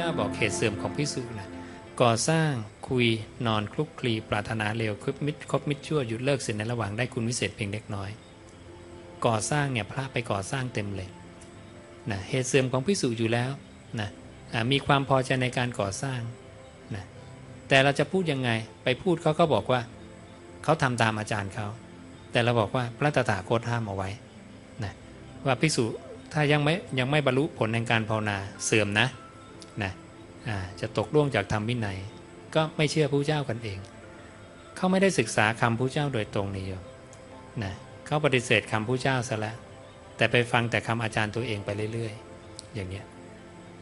เจ้าบอกเหตุเสื่อมของพิสุนะก่อสร้างคุยนอนคลุกคลีปรารถนาเร็วคบมิตรคบมิตรชั่วหยุดเลิกเสร็จในระหว่างได้คุณวิเศษเพียงเล็กน้อย ก่อสร้างเนี่ยพระไปก่อสร้างเต็มเลยนะเหตุเสื่อมของพิสุอยู่แล้วนะมีความพอใจในการก่อสร้างนะแต่เราจะพูดยังไงไปพูดเขาก็บอกว่าเขาทำตามอาจารย์เขาแต่เราบอกว่าพระตถาคตห้ามเอาไว้นะว่าพิสุถ้ายังไม่ยังไม่บรรลุผลในการภาวนาเสื่อมนะ นะจะตกล่วงจากธรรมวินัย ก็ไม่เชื่อผู้เจ้ากันเอง เขาไม่ได้ศึกษาคำผู้เจ้าโดยตรงนี่โยมนะเขาปฏิเสธคำผู้เจ้าซะแล้วแต่ไปฟังแต่คำอาจารย์ตัวเองไปเรื่อย ๆ อย่างเนี้ย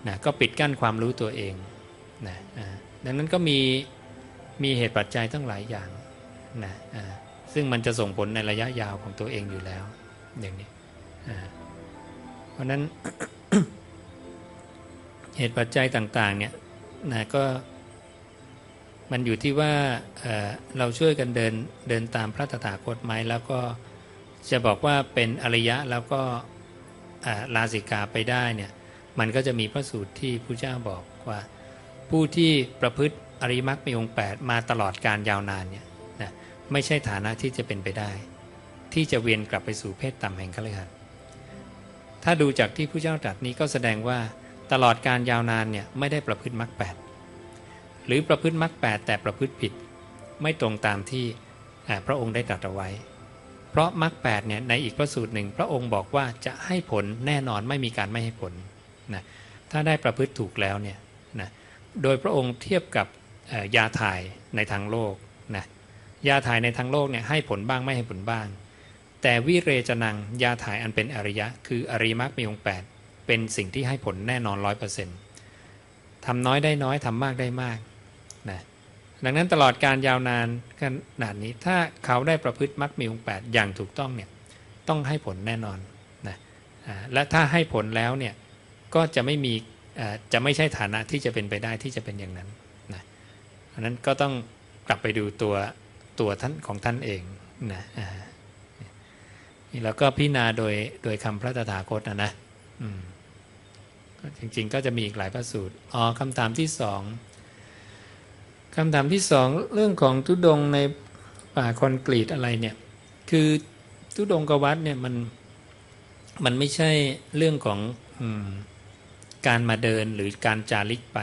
นะก็ปิดกั้นความรู้ตัวเองนะดังนั้นก็มีมีเหตุปัจจัยตั้งหลายอย่างนะซึ่งมันจะส่งผลในระยะยาวของตัวเองอยู่แล้ว อย่างนี้เพราะนั้น เหตุปัจจัยต่างๆเนี่ยนะก็มันอยู่ที่ว่าเเราช่วยกันเดินเดินตามพระตถาคตไหมแล้วก็จะบอกว่าเป็นอริยะแล้วก็ลาสิกาไปได้เนี่ยมันก็จะมีพระสูตรที่พระเจ้าบอกว่า ผู้ที่ประพฤติอริมักมีองค์ 8 มาตลอดการยาวนานเนี่ยนะไม่ใช่ฐานะที่จะเป็นไปได้ ที่จะเวียนกลับไปสู่เพศต่ำแห่งคฤหัสถ์ถ้าดูจากที่พระเจ้าตรัสนี้ก็แสดงว่า ตลอดการยาวนานเนี่ยไม่ได้ประพฤติมรรคแปดหรือประพฤติมรรคแปดแต่ประพฤติผิด ไม่ตรงตามที่พระองค์ได้ตรัสไว้ เพราะมรรคแปดเนี่ยในอีกพระสูตรหนึ่ง พระองค์บอกว่าจะให้ผลแน่นอนไม่มีการไม่ให้ผลนะถ้าได้ประพฤติถูกแล้วเนี่ยนะโดยพระองค์เทียบกับยาถ่ายในทางโลกนะยาถ่ายในทางโลกเนี่ยให้ผลบ้างไม่ให้ผลบ้าง แต่วิเรจนังยาถ่ายอันเป็นอริยะ คืออริมักมีองค์8 เป็นสิ่งที่ให้ผลแน่นอนร้อยเปอร์เซ็นต์ทำน้อยได้น้อยทำมากได้มากนะดังนั้นตลอดการยาวนานขนาดนี้ถ้าเขาได้ประพฤติมรรคมีองค์8อย่างถูกต้องเนี่ยต้องให้ผลแน่นอนนะและถ้าให้ผลแล้วเนี่ยก็จะไม่มีจะไม่ใช่ฐานะที่จะเป็นไปได้ที่จะเป็นอย่างนั้นนะอันนั้นก็ต้องกลับไปดูตัวตัวท่านของท่านเองนะแล้วก็พิจารณาโดยโดยคำพระตถาคตนะนะอืม จริงๆ ก็จะมีอีกหลายพระสูตรอ๋อคำถามที่สองคำถามที่สองเรื่องของทุดงในป่าคอนกรีตอะไรเนี่ย คือทุดงกวัดเนี่ยมันมันไม่ใช่เรื่องของอการมาเดินหรือการจาริกไป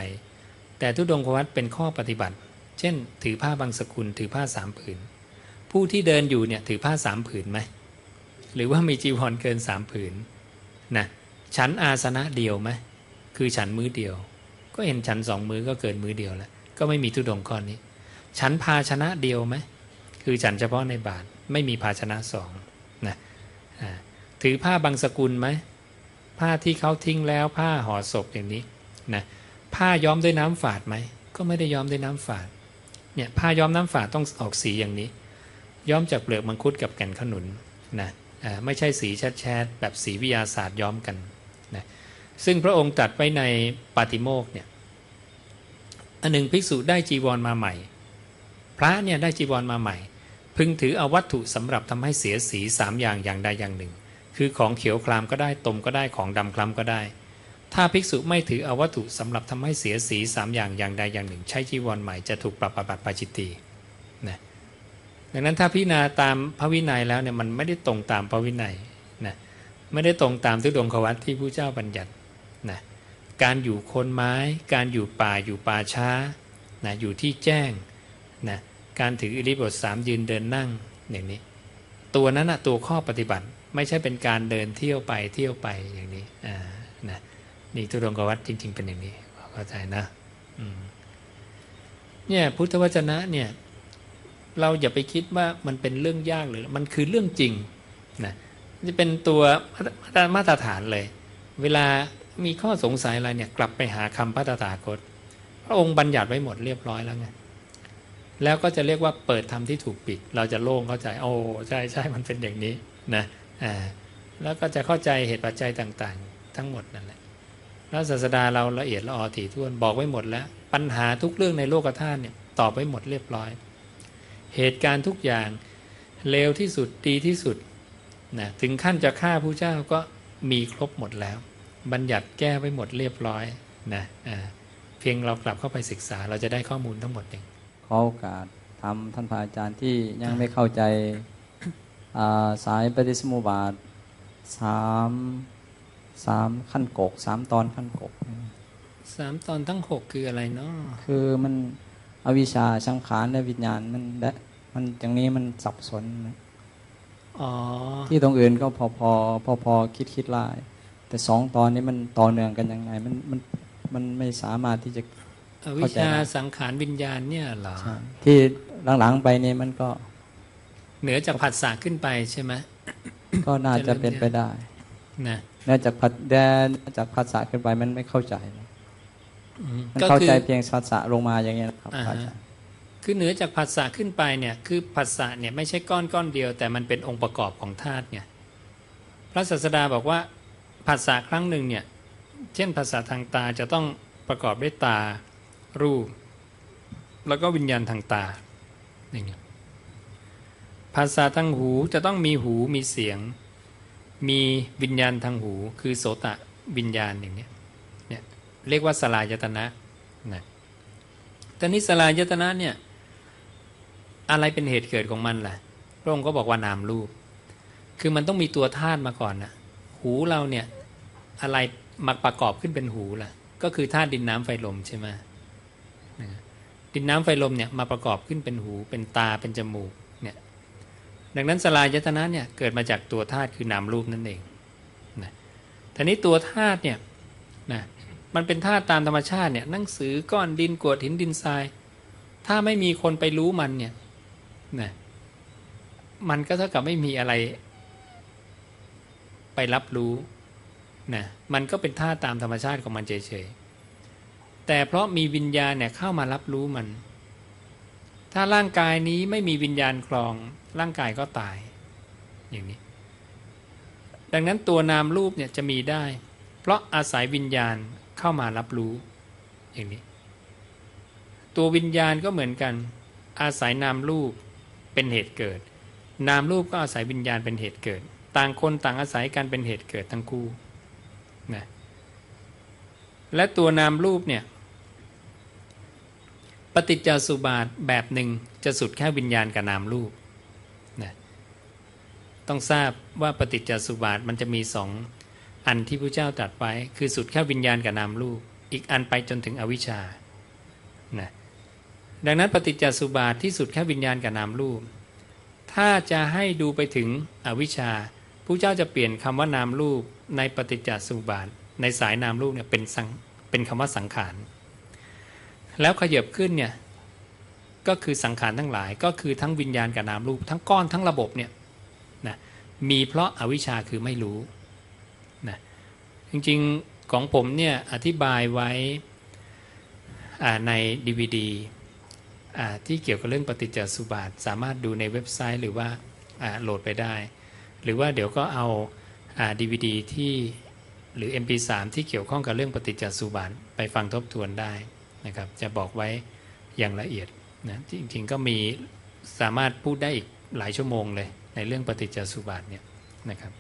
แต่ทุดงกวัดเป็นข้อปฏิบัติ เช่น ถือผ้าบางสกุล ถือผ้าสามผืน ผู้ที่เดินอยู่เนี่ยถือผ้าสามผืนไหมหรือว่ามีจีวรเกินสามผืนนะ ฉันอาสนะเดียวไหมคือฉันมือเดียว ก็เห็นฉันสองมือก็เกินมือเดียวแล้วก็ไม่มีทุดงข้อนนี้ ฉันภาชนะเดียวไหมคือฉันเฉพาะในบาทไม่มีภาชนะสองนะถือผ้าบางสกุลไหมผ้าที่เขาทิ้งแล้วผ้าห่อศพอย่างนี้นะผ้าย้อมด้วยน้ำฝาดไหมก็ไม่ได้ย้อมด้วยน้ำฝาดเนี่ยผ้าย้อมน้ำฝาดต้องออกสีอย่างนี้ ย้อมจากเปลือกมังคุดกับแก่นขนุนนะไม่ใช่สีแชดๆแบบสีวิทยาศาสตร์ย้อมกัน ซึ่งพระองค์ตัดไว้ในปาติโมกเนี่ยอันหนึ่งภิกษุได้จีวรมาใหม่ พระเนี่ยได้จีวรมาใหม่ พึงถือเอาวัตถุสำหรับทำให้เสียสีสามอย่างอย่างใดอย่างหนึ่ง คือของเขียวคลามก็ได้ตมก็ได้ของดำคล้ำก็ได้ ถ้าภิกษุไม่ถือเอาวัตถุสำหรับทำให้เสียสีสามอย่างอย่างใดอย่างหนึ่ง ใช้จีวรใหม่จะถูกปรับปบัติปาจิตตีนะดังนั้นถ้าพิจารณาตามพระวินัยแล้วเนี่ยมันไม่ได้ตรงตามพระวินัยนะไม่ได้ตรงตามทุดงควัตที่ผู้เจ้าบัญญัติ การอยู่คนไม้ การอยู่ป่าอยู่ป่าช้านะอยู่ที่แจ้งนะการถืออิริบทสามยืนเดินนั่งอย่างนี้ ตัวนั้นนะตัวข้อปฏิบัติไม่ใช่เป็นการเดินเที่ยวไปเที่ยวไปอย่างนี้อ่านะนี่ทุดงควัตจริง ๆ เป็นอย่างนี้เข้าใจนะเนี่ยพุทธวจนะเนี่ยเราอย่าไปคิดว่ามันเป็นเรื่องยากหรือมันคือเรื่องจริงนะจะเป็นตัวมาตรฐานเลย เวลา มีข้อสงสัยอะไรเนี่ยกลับไปหาคำพัฒถาคต พระองค์บัญญัติไว้หมดเรียบร้อยแล้วไงแล้วก็จะเรียกว่าเปิดธรรมที่ถูกปิด เราจะโล่งเข้าใจ โอ้ใช่ใช่มันเป็นอย่างนี้นะอ่าแล้วก็จะเข้าใจเหตุปัจจัยต่างๆ ทั้งหมดนั่นแหละแล้วศาสดาเราละเอียดละออถี่ถ้วนบอกไว้หมดแล้ว ปัญหาทุกเรื่องในโลกธาตุเนี่ยตอบไว้หมดเรียบร้อย เหตุการณ์ทุกอย่างเลวที่สุดดีที่สุดนะถึงขั้นจะฆ่าผู้เจ้าก็มีครบหมดแล้ว บัญญัติแก้ไว้หมดเรียบร้อยนะเพียงเรากลับเข้าไปศึกษาเราจะได้ข้อมูลทั้งหมดเองขอโอกาสทำท่านพระอาจารย์ที่ยังไม่เข้าใจอ่าสายปฏิสมุบาทสามสามขั้นกกสามตอนขั้นกกสามตอนทั้งหกคืออะไรเนาะคือมันอวิชชาสังขารและวิญญาณมันและมันอย่างนี้มันสับสนนะอ๋อที่ตรงอื่นก็พอพอพอพอคิดคิดไล่ แต่สองตอนนี้มันต่อเนื่องกันยังไง มันมันมันไม่สามารถที่จะอวิชชาสังขารวิญญาณเนี่ยเหรอใช่ที่หลังๆไปนี่มันก็ เหนือจากผัสสะขึ้นไปใช่ไหมก็น่าจะเป็นไปได้นะเนื่องจากพัดแดนจากภาษาขึ้นไปมันไม่เข้าใจอืมมันก็เข้าคือใจเพียงภาษาลงมาอย่างเงี้ยนะครับอ่าฮะอาจารย์คือเหนือจากผัสสะขึ้นไปเนี่ยคือผัสสะเนี่ยไม่ใช่ก้อนก้อนเดียว แต่มันเป็นองค์ประกอบของธาตุเนี่ยพระศาสดาบอกว่า ผัสสะครั้งหนึ่งเนี่ย เช่นภาษาทางตาจะต้องประกอบด้วยตารูป แล้วก็วิญญาณทางตาอย่างเงี้ยภาษาทางหูจะต้องมีหูมีเสียง มีวิญญาณทางหู คือโสตะวิญญาณอย่างเนี้ยเนี่ยเรียกว่าสลายตนะนะตอนนี้สลายตนะเนี่ยอะไรเป็นเหตุเกิดของมันล่ะ พระองค์ก็บอกว่านามรูป คือมันต้องมีตัวธาตุมาก่อนนะ หูเราเนี่ยอะไรมาประกอบขึ้นเป็นหูล่ะ ก็คือธาตุดินน้ำไฟลมใช่ไหมดินน้ำไฟลมเนี่ยมาประกอบขึ้นเป็นหูเป็นตาเป็นจมูกเนี่ยดังนั้นสลายยตนะเนี่ยเกิดมาจากตัวธาตุคือนามรูปนั่นเองนะทีนี้ตัวธาตุเนี่ยนะมันเป็นธาตุตามธรรมชาติเนี่ยหนังสือก้อนดินกวดหินดินทราย ถ้าไม่มีคนไปรู้มันเนี่ยนะมันก็เท่ากับไม่มีอะไร ไปรับรู้นะมันก็เป็นธาตามธรรมชาติของมันเฉยๆแต่เพราะมีวิญญาณเนี่ยเข้ามารับรู้มัน ถ้าร่างกายนี้ไม่มีวิญญาณครอง ร่างกายก็ตายอย่างนี้ ดังนั้นตัวนามรูปเนี่ยจะมีได้ เพราะอาศัยวิญญาณเข้ามารับรู้อย่างนี้ ตัววิญญาณก็เหมือนกัน อาศัยนามรูปเป็นเหตุเกิด นามรูปก็อาศัยวิญญาณเป็นเหตุเกิด ต่างคนต่างอาศัยกันเป็นเหตุเกิดทั้งคู่นะและตัวนามรูปเนี่ยปฏิจจสุบาทแบบหนึ่งจะสุดแค่วิญญาณกับนามรูปนะต้องทราบว่าปฏิจจสุบาทมันจะมีสองอันที่พระเจ้าตรัสไว้คือสุดแค่วิญญาณกับนามรูป อีกอันไปจนถึงอวิชชานะดังนั้นปฏิจจสุบาทที่สุดแค่วิญญาณกับนามรูป ถ้าจะให้ดูไปถึงอวิชชา พระเจ้าจะเปลี่ยนคำว่านามรูปในปฏิจจสุบาท ในสายนามรูปเนี่ยเป็นสังเป็นคำว่าสังขาร แล้วขยับขึ้นเนี่ยก็คือสังขารทั้งหลาย ก็คือทั้งวิญญาณกับนามรูป ทั้งก้อนทั้งระบบเนี่ยนะมีเพราะอาวิชชาคือไม่รู้นะจริงๆของผมเนี่ยอธิบายไว้ใน DVD ที่เกี่ยวกับเรื่องปฏิจจสุบาท สามารถดูในเว็บไซต์หรือว่าโหลดไปได้ หรือว่าเดี๋ยวก็เอา DVD ที่หรือ MP3 ที่เกี่ยวข้องกับเรื่องปฏิจจสุบาทไปฟังทบทวนได้นะครับ จะบอกไว้อย่างละเอียดนะจริงๆก็มีสามารถพูดได้อีกหลายชั่วโมงเลย ในเรื่องปฏิจจสุบาทเนี่ยนะครับ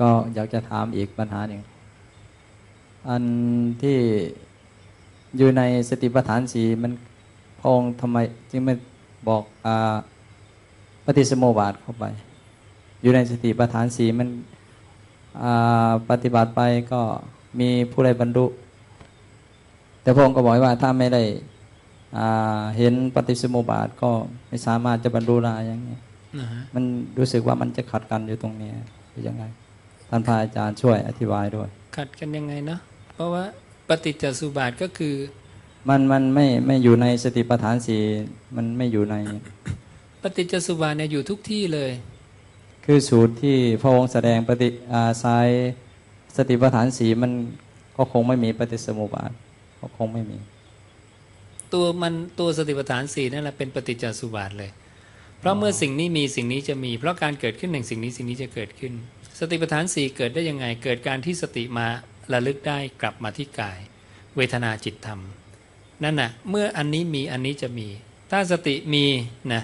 ก็อยากจะถามอีกปัญหาหนึ่ง อันที่อยู่ในสติปัฏฐานสีมันพองทำไมจึงไม่บอกอ่า ปฏิสโมบาทเข้าไป อยู่ในสติปัฏฐานสีมันปฏิบัติไปก็มีผู้ใดบรรลุ แต่พระองค์ก็บอกว่าถ้าไม่ได้เห็นปฏิสโมบาทก็ไม่สามารถจะบรรลุได้อย่างนี้นะฮะมันรู้สึกว่ามันจะขัดกันอยู่ตรงนี้หรือยังไงท่านพระอาจารย์ช่วยอธิบายด้วย ขัดกันยังไงเนาะเพราะว่าปฏิจจสุบาทก็คือ มันมันไม่ไม่อยู่ในสติปัฏฐานสีมันไม่อยู่ในป ฏิจจสุบาทเนี่ยอยู่ทุกที่เลย คือสูตรที่พระองค์แสดงปฏิอาสายสติปัฏฐานสีมันก็คงไม่มีปฏิสมุปบาทก็คงไม่มี ตัวมันตัวสติปัฏฐานสี่นั่นแหละเป็นปฏิจจสุบาทเลย เพราะเมื่อสิ่งนี้มีสิ่งนี้จะมี เพราะการเกิดขึ้นแห่งสิ่งนี้สิ่งนี้จะเกิดขึ้น สติปัฏฐานสี่เกิดได้ยังไง เกิดการที่สติมาระลึกได้กลับมาที่กาย เวทนาจิตธรรมนั่นน่ะเมื่ออันนี้มีอันนี้จะมี ถ้าสติมีนะ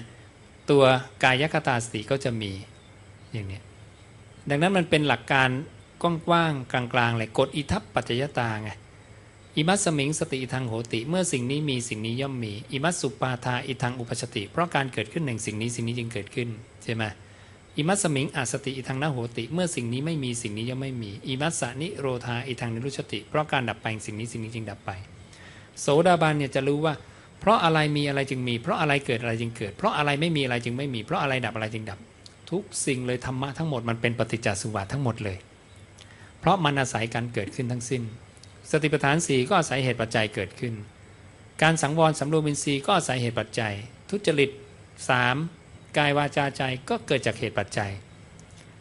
ตัวกายคตาสติก็จะมีอย่างนี้ดังนั้นมันเป็นหลักการกว้างๆกลางๆเลยกฎอิทัปปัจจยตาไงอิมัสสมิงสติอิทังโหติ เมื่อสิ่งนี้มีสิ่งนี้ย่อมมีอิมัสสุปาทาอิทังอุปชติ เพราะการเกิดขึ้นแห่งสิ่งนี้สิ่งนี้จึงเกิดขึ้นใช่ไหมอิมัสสมิงอาสติอิทังนาโหติ เมื่อสิ่งนี้ไม่มีสิ่งนี้ย่อมไม่มีอิมัสสะนิโรธาอิทังนิรุชติ เพราะการดับไปสิ่งนี้สิ่งนี้จึงดับไป โสดาบันเนี่ยจะรู้ว่า เพราะอะไรมีอะไรจึงมี เพราะอะไรเกิดอะไรจึงเกิด เพราะอะไรไม่มีอะไรจึงไม่มี เพราะอะไรดับอะไรจึงดับ ทุกสิ่งเลยธรรมะทั้งหมดมันเป็นปฏิจจสุบาททั้งหมดเลย เพราะมันอาศัยการเกิดขึ้นทั้งสิ้น สติปัฏฐานสี่ก็อาศัยเหตุปัจจัยเกิดขึ้น การสังวรสำรวมอินทรีย์ก็อาศัยเหตุปัจจัย ทุจริตสามกายวาจาใจก็เกิดจากเหตุปัจจัย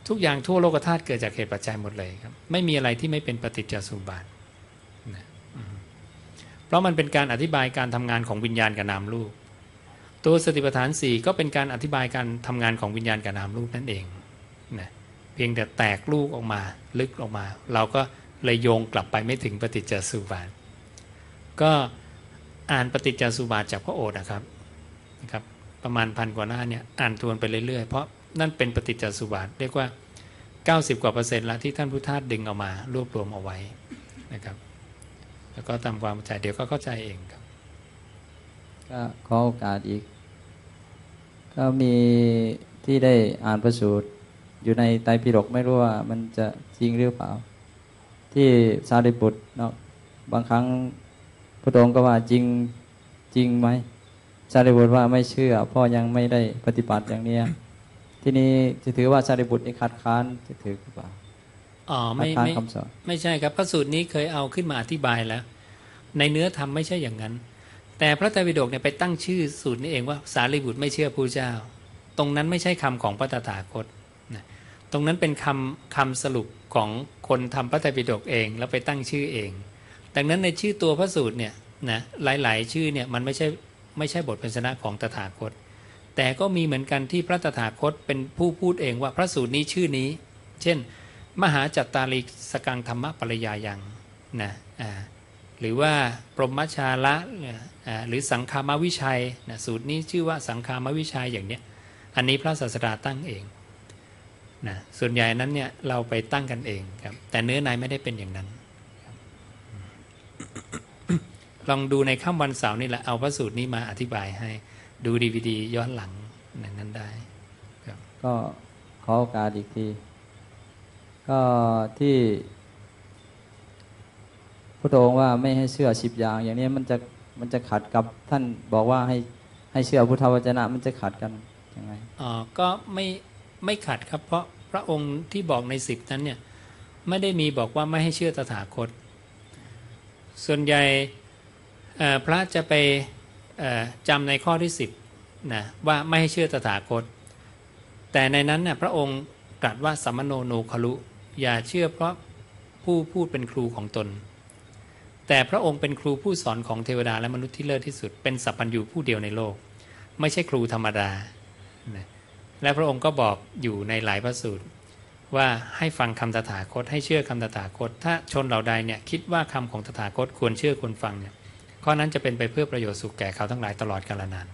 ทุกอย่างทั่วโลกธาตุเกิดจากเหตุปัจจัยหมดเลยครับไม่มีอะไรที่ไม่เป็นปฏิจจสุบาทนะอืมเพ ราะมันเป็นการอธิบายการทำงานของวิญญาณกับนามรูป ตัวสติปัฏฐานสี่ก็เป็นการอธิบายการทำงานของวิญญาณกับนามรูปนั่นเองนะเพียงแต่แตกลูกออกมาลึกออกมา เราก็เลยโยงกลับไปไม่ถึงปฏิจจสุบาท ก็อ่านปฏิจจสุบาทจากพระโอษฐ์นะครับนะครับประมาณพันกว่าหน้าเนี่ยอ่านทวนไปเรื่อยๆ เพราะนั่นเป็นปฏิจจสุบาทเรียกว่า 90 กว่าเปอร์เซ็นต์ละที่ท่านพุทธทาสดึงเอามารวบรวมเอาไว้นะครับ แล้วก็ตามความเข้าใจเดี๋ยวก็เข้าใจเองครับ ก็ขอโอกาสอีก ก็มีที่ได้อ่านประสูตรอยู่ในไตรปิฎกไม่รู้ว่ามันจะจริงหรือเปล่า ที่สารีบุตรเนาะบางครั้งพระองค์ก็ว่าจริงจริงไหมสารีบุตรว่าไม่เชื่อพ่อยังไม่ได้ปฏิบัติอย่างเนี้ย ที่นี้จะถือว่าสารีบุตรนี่คัดค้านจะถือหรือเปล่า อ๋อคัไม่ดค้านไม่คำสอนไม่ใช่ครับพระสูตรนี้เคยเอาขึ้นมาอธิบายแล้ว ในเนื้อธรรมไม่ใช่อย่างนั้น แต่พระไตรปิฎกเนี่ยไปตั้งชื่อสูตรนี้เองว่าสารีบุตรไม่เชื่อพระเจ้า ตรงนั้นไม่ใช่คำของพระตถาคตนะตรงนั้นเป็นคำคำสรุปของคนทำพระไตรปิฎกเอง แล้วไปตั้งชื่อเอง ดังนั้นในชื่อตัวพระสูตรเนี่ยนะหลาย ๆ ชื่อเนี่ยมันไม่ใช่ไม่ใช่บทพยัญชนะของตถาคต แต่ก็มีเหมือนกันที่พระตถาคตเป็นผู้พูดเองว่าพระสูตรนี้ชื่อนี้ เช่น มหาจัตตาริสกังธรรมปริยายังนะหรือว่าปรมชาละหรือสังคามวิชัยนะสูตรนี้ชื่อว่าสังคามวิชัยอย่างเนี้ยอันนี้พระศาสดาตั้งเองนะส่วนใหญ่นั้นเนี่ยเราไปตั้งกันเองครับแต่เนื้อในไม่ได้เป็นอย่างนั้น ลองดูในค่ำวันเสาร์นี่แหละเอาพระสูตรนี้มาอธิบายให้ดูดีวดีย้อนหลังอย่างนั้นได้ก็ขอโอกาสอีกที ก็ที่พระองค์ว่าไม่ให้เชื่อสิบอย่าง อย่างนี้มันจะมันจะขัดกับท่านบอกว่าให้ให้เชื่อพุทธวจนะมันจะขัดกันยังไงอ๋อก็ไม่ไม่ขัดครับ เพราะพระองค์ที่บอกในสิบนั้นเนี่ยไม่ได้มีบอกว่าไม่ให้เชื่อตถาคต ส่วนใหญ่พระจะไปจำในข้อที่สิบนะว่าไม่ให้เชื่อตถาคต แต่ในนั้นน่ยพระองค์ตรัสว่าสัมมโนโนคลุ อย่าเชื่อเพราะผู้พูดเป็นครูของตน แต่พระองค์เป็นครูผู้สอนของเทวดาและมนุษย์ที่เลิศที่สุด เป็นสัพพัญญูผู้เดียวในโลก ไม่ใช่ครูธรรมดา และพระองค์ก็บอกอยู่ในหลายพระสูตร ว่าให้ฟังคำตถาคต ให้เชื่อคำตถาคต ถ้าชนเหล่าใดเนี่ยคิดว่าคำของตถาคตควรเชื่อควรฟังเนี่ยข้อนั้นจะเป็นไปเพื่อประโยชน์สุขแก่เขาทั้งหลายตลอดกาลนาน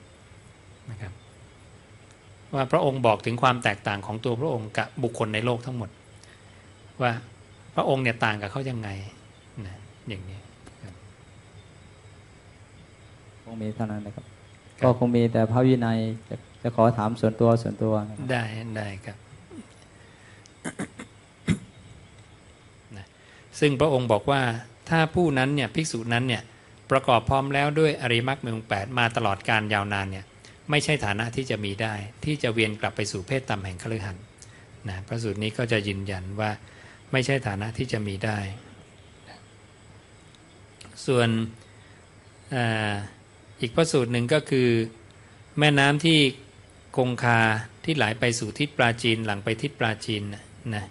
นะครับว่าพระองค์บอกถึงความแตกต่างของตัวพระองค์กับบุคคลในโลกทั้งหมด ว่าพระองค์เนี่ยต่างกับเขายังไงนะอย่างนี้คงมีเท่านั้นนะครับครับก็คงมีแต่พระวินัยจะจะขอถามส่วนตัวส่วนตัวนะครับได้ได้ครับนะซึ่งพระองค์บอกว่าถ้าผู้นั้นเนี่ยภิกษุนั้นเนี่ยประกอบพร้อมแล้วด้วยอริยมรรคมีองค์แปดมาตลอดการยาวนานเนี่ยไม่ใช่ฐานะที่จะมีได้ ที่จะเวียนกลับไปสู่เพศต่ำแห่งคฤหัสถ์นะพระสูตรนี้ก็จะยืนยันว่า ไม่ใช่ฐานะที่จะมีได้ ส่วนออีกพระสูตรหนึ่งก็คือ แม่น้ำที่คงคาที่ไหลไปสู่ทิศปราจีนหลังไปทิศปราจีนนะ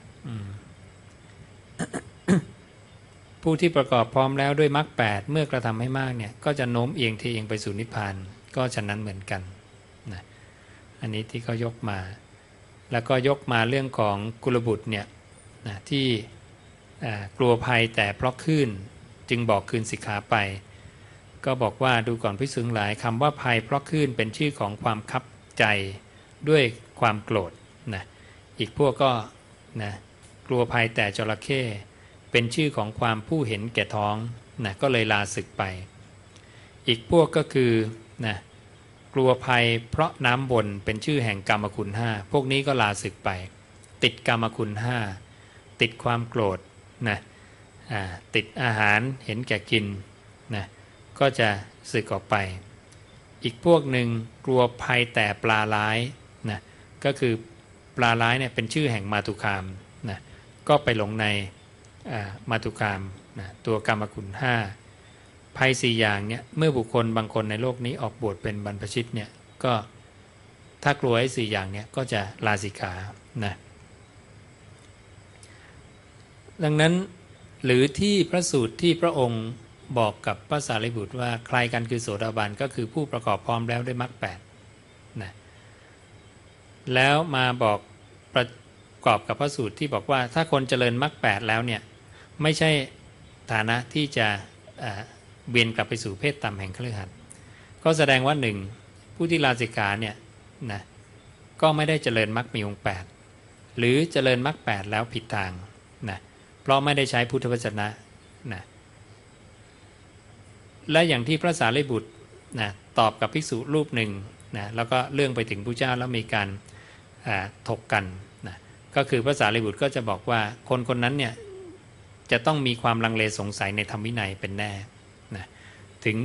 ผู้ที่ประกอบพร้อมแล้วด้วยมรรคแปดเมื่อกระทำให้มากเนี่ยก็จะโน้มเอียงทีเอียงไปสู่นิพพานก็ฉะนั้นเหมือนกันนะอันนี้ที่เขายกมา แล้วก็ยกมาเรื่องของกุลบุตรเนี่ย นะที่กลัวภัยแต่เพราะคลื่นจึงบอกคืนสิกขาไป ก็บอกว่าดูก่อนพิสุงหลายคำว่าภัยเพราะคลื่นเป็นชื่อของความคับใจด้วยความโกรธนะอีกพวกก็นะกลัวภัยแต่จระเข้เป็นชื่อของความผู้เห็นแก่ท้องนะก็เลยลาศึกไป อีกพวกก็คือนะกลัวภัยเพราะน้ำบนเป็นชื่อแห่งกรรมคุณห้าพวกนี้ก็ลาศึกไป ติดกรรมคุณห้า ติดความโกรธนะติดอาหารเห็นแก่กินนะก็จะสึกออกไป อีกพวกหนึ่งกลัวภัยแต่ปลาร้ายนะก็คือปลาร้ายเนี่ยเป็นชื่อแห่งมาตุคามนะก็ไปหลงในมาตุคามนะตัวกรรมคุณห้าภัยสี่อย่างเนี่ยเมื่อบุคคลบางคนในโลกนี้ออกบวชเป็นบรรพชิตเนี่ยก็ถ้ากลัวไอ้สี่อย่างเนี่ยก็จะลาสิกขานะ ดังนั้นหรือที่พระสูตรที่พระองค์บอกกับพระสารีบุตรว่าใครกันคือโสดาบันก็คือผู้ประกอบพร้อมแล้วด้วยมรรคแปดนะแล้วมาบอกประกอบกับพระสูตรที่บอกว่าถ้าคนเจริญมรรคแปดแล้วเนี่ยไม่ใช่ฐานะที่จะเวียนกลับไปสู่เพศต่ำแห่งคลือหัดก็แสดงว่าหนึ่งผู้ที่ลาสิกขาเนี่ยนะก็ไม่ได้เจริญมรรคมีองค์แปดหรือเจริญมรรคแปดแล้วผิดทาง เพราะไม่ได้ใช้พุทธวจนะนะและอย่างที่พระสารีบุตรนะตอบกับภิกษุรูปหนึ่งนะแล้วก็เรื่องไปถึงพระเจ้าแล้วมีการถกกันนะก็คือพระสารีบุตรก็จะบอกว่าคนคนนั้นเนี่ยจะต้องมีความลังเลสงสัยในธรรมวินัยเป็นแน่นะถึง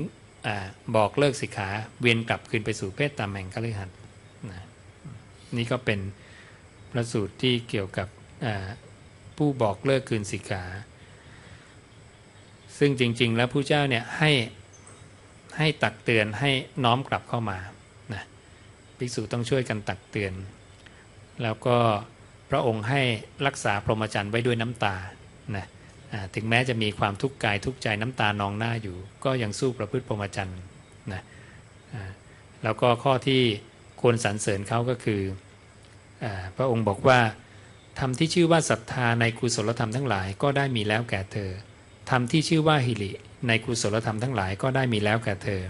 อบอกเลิกสิกขาเวียนกลับคืนไปสู่เพศตามแห่งกฤหัสนะนี่ก็เป็นพระสูตรที่เกี่ยวกับ ผู้บอกเลิกคืนสิกขาซึ่งจริง ๆ แล้วผู้เจ้าเนี่ยให้ให้ตักเตือนให้น้อมกลับเข้ามานะภิกษุต้องช่วยกันตักเตือน แล้วก็พระองค์ให้รักษาพรหมจรรย์ไว้ด้วยน้ำตานะถึงแม้จะมีความทุกข์กายทุกข์ใจน้ำตานองหน้าอยู่ ก็ยังสู้ประพฤติพรหมจรรย์นะแล้วก็ข้อที่ควรสรรเสริญเขาก็คืออพระองค์บอกว่า ธรรมที่ชื่อว่าศรัทธาในกุศลธรรมทั้งหลายก็ได้มีแล้วแก่เธอธรรมที่ชื่อว่าหิริในกุศลธรรมทั้งหลายก็ได้มีแล้วแก่เธอ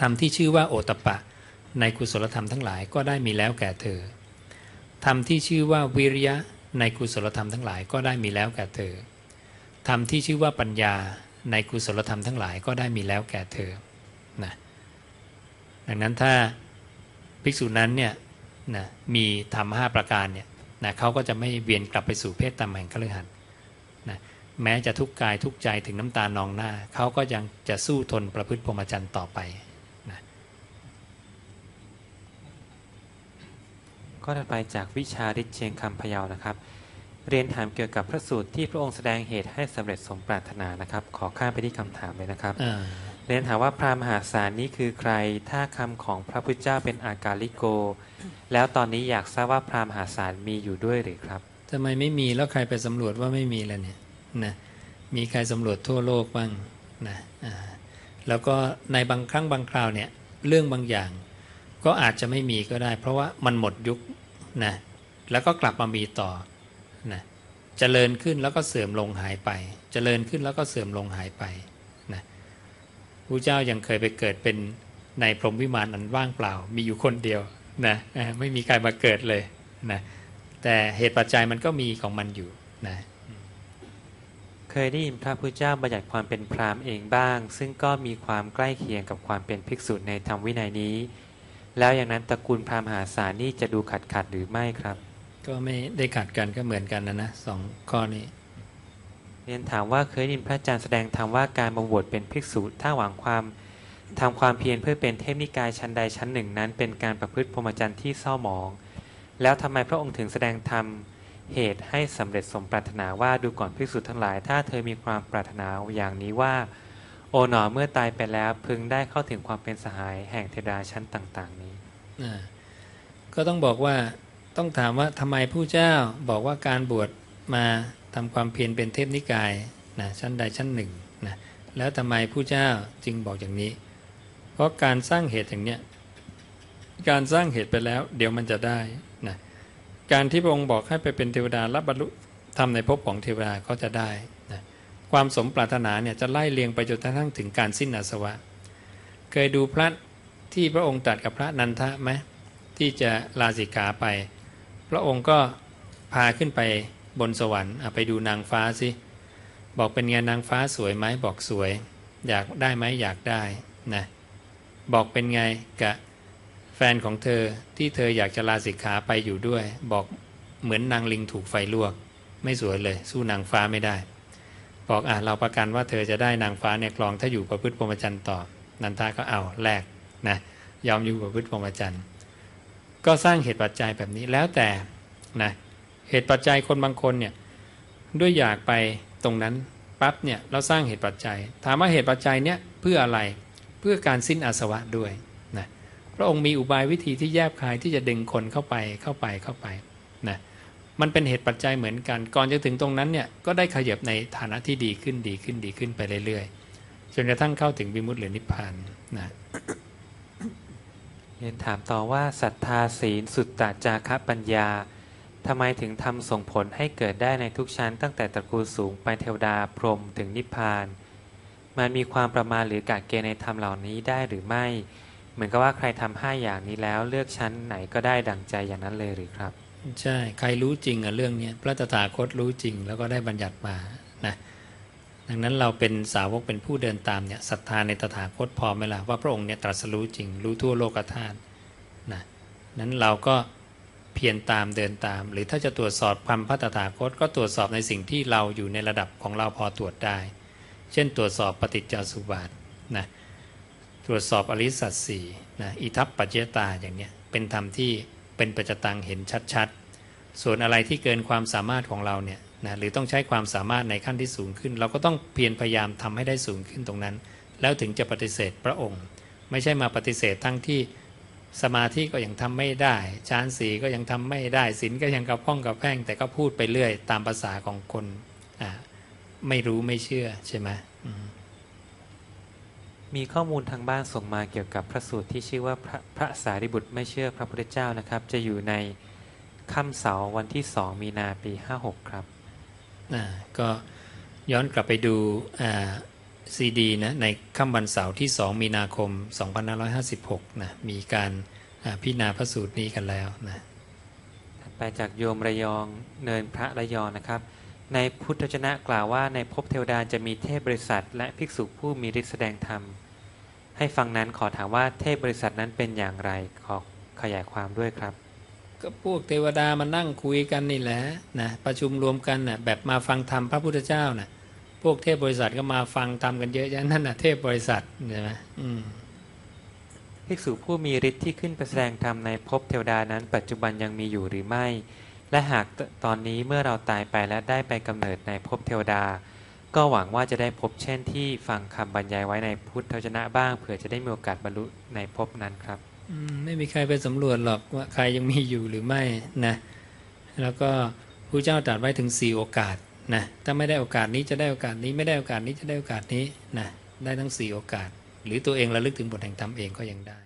ธรรมที่ชื่อว่าโอตปะ ในกุศลธรรมทั้งหลายก็ได้มีแล้วแก่เธอธรรมที่ชื่อว่าวิริยะในกุศลธรรมทั้งหลายก็ได้มีแล้วแก่เธอธรรมที่ชื่อว่าปัญญาในกุศลธรรมทั้งหลายก็ได้มีแล้วแก่เธอนะดังนั้นถ้าภิกษุนั้นเนี่ย นะมีธรรมห้าประการเนี่ยนะเขาก็จะไม่เวียนกลับไปสู่เพศตามแห่งคฤหัสถ์นะแม้จะทุกข์กายทุกข์ใจถึงน้ำตานองหน้า เขาก็ยังจะสู้ทนประพฤติพรหมจรรย์ต่อไปนะก็ถัดไปจากวิชาริเชียงคำพยาวนะครับ เรียนถามเกี่ยวกับพระสูตรที่พระองค์แสดงเหตุให้สำเร็จสมปรารถนานะครับ ขอข้ามไปที่คำถามเลยนะครับเรียนถามว่าพระมหาศาลนี้คือใคร ถ้าคำของพระพุทธเจ้าเป็นอากาลิโก แล้วตอนนี้อยากทราบว่าพระมหาศาลมีอยู่ด้วยหรือครับทำไมไม่มีแล้วใครไปสำรวจว่าไม่มีแล่ะเนี่ยนะมีใครสำรวจทั่วโลกบ้างนะแล้วก็ในบางครั้งบางคราวเนี่ยเรื่องบางอย่าง ก็อาจจะไม่มีก็ได้ เพราะว่ามันหมดยุคนะแล้วก็กลับมามีต่อนะเจริญขึ้นแล้วก็เสื่อมลงหายไป เจริญขึ้นแล้วก็เสื่อมลงหายไปนะพระเจ้ายังเคยไปเกิดเป็นในพรหมวิมานอันว่างเปล่า มีอยู่คนเดียว นะไม่มีใครมาเกิดเลยนะแต่เหตุปัจจัยมันก็มีของมันอยู่นะเคยได้ยินพระพุทธเจ้าบัญญัติความเป็นพราหมณ์เองบ้าง ซึ่งก็มีความใกล้เคียงกับความเป็นภิกษุในธรรมวินัยนี้ แล้วอย่างนั้นตระกูลพราหมณ์หาสารนี่จะดูขัดขัดหรือไม่ครับ ก็ไม่ได้ขัดกันก็เหมือนกันนะนะสองข้อนี้เรียนถามว่าเคยได้ยินพระอาจารย์แสดงธรรมว่าการมาบวชเป็นภิกษุถ้าหวังความ ทำความเพียรเพื่อเป็นเทพนิกายชั้นใดชั้นหนึ่งนั้น เป็นการประพฤติพรหมจรรย์ที่เศร้าหมอง แล้วทำไมพระองค์ถึงแสดงธรรมเหตุให้สำเร็จสมปรารถนาว่าดูก่อนภิกษุทั้งหลาย ถ้าเธอมีความปรารถนาอย่างนี้ว่า โอ๋หนอเมื่อตายไปแล้วพึงได้เข้าถึงความเป็นสหายแห่งเทดาชั้นต่าง ๆ นี้ก็ต้องบอกว่าต้องถามว่าทำไมผู้เจ้าบอกว่าการบวชมาทำความเพียรเป็นเทพนิกายนะชั้นใดชั้นหนึ่งนะแล้วทำไมผู้เจ้าจึงบอกอย่างนี้ เพราะการสร้างเหตุอย่างเนี้ยการสร้างเหตุไปแล้ว เดี๋ยวมันจะได้นะการที่พระองค์บอกให้ไปเป็นเทวดารับบรรลุทำในภพของเทวดาก็จะได้นะความสมปรารถนาเนี่ยจะไล่เลียงไปจนกระทั่งถึงการสิ้นอาสวะ เคยดูพระที่พระองค์ตัดกับพระนันทะไหมที่จะลาสิกขาไป พระองค์ก็พาขึ้นไปบนสวรรค์ไปดูนางฟ้าสิบอกเป็นไงนางฟ้าสวยไหมบอกสวย อยากได้ไหมอยากได้นะ บอกเป็นไงกับแฟนของเธอที่เธออยากจะลาสิกขาไปอยู่ด้วย บอกเหมือนนางลิงถูกไฟลวก ไม่สวยเลย สู้นางฟ้าไม่ได้ บอกอะเราประกันว่าเธอจะได้นางฟ้าเนี่ยกลองถ้าอยู่ประพฤติพรหมจรรย์ต่อ นันทาก็เอาแลกนะยอมอยู่ประพฤติพรหมจรรย์ก็สร้างเหตุปัจจัยแบบนี้แล้วแต่นะเหตุปัจจัยคนบางคนเนี่ยด้วยอยากไปตรงนั้นปั๊บเนี่ยเราสร้างเหตุปัจจัย ถามว่าเหตุปัจจัยเนี่ยเพื่ออะไร เพื่อการสิ้นอาสวะด้วยนะพระองค์มีอุบายวิธีที่แยบคายที่จะดึงคนเข้าไปเข้าไปเข้าไปนะมันเป็นเหตุปัจจัยเหมือนกัน ก่อนจะถึงตรงนั้นเนี่ยก็ได้ขยับในฐานะที่ดีขึ้นดีขึ้นดีขึ้นไปเรื่อยๆจนกระทั่งเข้าถึงวิมุตติหรือนิพพานนะเรียนถามต่อว่าศรัทธาศีลสุตตะจาคะปัญญาทำไมถึงทำส่งผลให้เกิดได้ในทุกชั้น ตั้งแต่ตระกูลสูงไปเทวดาพรหมถึงนิพพาน มันมีความประมาณหรือกาเกณฑ์ในธรรมเหล่านี้ได้หรือไม่ เหมือนกับว่าใครทำห้าอย่างนี้แล้วเลือกชั้นไหนก็ได้ดังใจอย่างนั้นเลยหรือครับ ใช่ใครรู้จริงอะเรื่องนี้พระตถาคตรู้จริงแล้วก็ได้บัญญัติมานะดังนั้นเราเป็นสาวกเป็นผู้เดินตามเนี่ยศรัทธาในตถาคตพอไหมล่ะว่าพระองค์เนี่ยตรัสรู้จริง รู้ทั่วโลกธาตุนะนั้นเราก็เพียรตามเดินตาม หรือถ้าจะตรวจสอบความพระตถาคตก็ตรวจสอบในสิ่งที่เราอยู่ในระดับของเราพอตรวจได้ เช่นตรวจสอบปฏิจจสุบาทนะตรวจสอบอริสัตสีนะอิทัปปัจเจตาอย่างเนี้ยเป็นธรรมที่เป็นปัจจตังเห็นชัดๆ ส่วนอะไรที่เกินความสามารถของเราเนี่ยนะหรือต้องใช้ความสามารถในขั้นที่สูงขึ้น เราก็ต้องเพียรพยายามทำให้ได้สูงขึ้นตรงนั้น แล้วถึงจะปฏิเสธพระองค์ ไม่ใช่มาปฏิเสธทั้งที่สมาธิก็ยังทำไม่ได้ฌานสีก็ยังทำไม่ได้ศีลก็ยังกระพ้องกระแพ่งแต่ก็พูดไปเรื่อย ตามภาษาของคน ไม่รู้ไม่เชื่อใช่ไหมอืมมีข้อมูลทางบ้านส่งมาเกี่ยวกับพระสูตรที่ชื่อว่าพระพระสารีบุตรไม่เชื่อพระพุทธเจ้านะครับ จะอยู่ในค่ำเสาร์วันที่สองมีนาปี56ครับอ่าก็ย้อนกลับไปดูซีดีนะในค่ำวันเสาร์ที่2มีนาคม 2556นะมีการอ่าพิจารณาพระสูตรนี้กันแล้วนะถัดไปจากโยมระยองเนินพระระยองนะครับ ในพุทธวจนะกล่าวว่าในภพเทวดาจะมีเทพบริษัท และภิกษุผู้มีฤทธิ์แสดงธรรม ให้ฟังนั้นขอถามว่าเทพบริษัทนั้นเป็นอย่างไรขอขยายความด้วยครับ ก็พวกเทวดามานั่งคุยกันนี่แหละนะประชุมรวมกันนะแบบมาฟังธรรมพระพุทธเจ้านะพวกเทพบริษัทก็มาฟังธรรมกันเยอะแยะนั่นนะเทพบริษัทใช่ไหมอืมภิกษุผู้มีฤทธิ์ที่ขึ้นไปแสดงธรรมในภพเทวดานั้น ปัจจุบันยังมีอยู่หรือไม่ และหากตอนนี้เมื่อเราตายไปและได้ไปกำเนิดในภพเทวดา ก็หวังว่าจะได้พบเช่นที่ฟังคำบรรยายไว้ในพุทธวจนะบ้างเผื่อจะได้มีโอกาสบรรลุในภพนั้นครับอไม่มีใครไปสำรวจหรอกว่าใครยังมีอยู่หรือไม่นะแล้วก็พระเจ้าตรัสไว้ถึงสี่โอกาสนะถ้าไม่ได้โอกาสนี้จะได้โอกาสนี้ไม่ได้โอกาสนี้จะได้โอกาสนี้นะได้ทั้งสี่โอกาส หรือตัวเองระลึกถึงบทแห่งธรรมเองก็ยังได้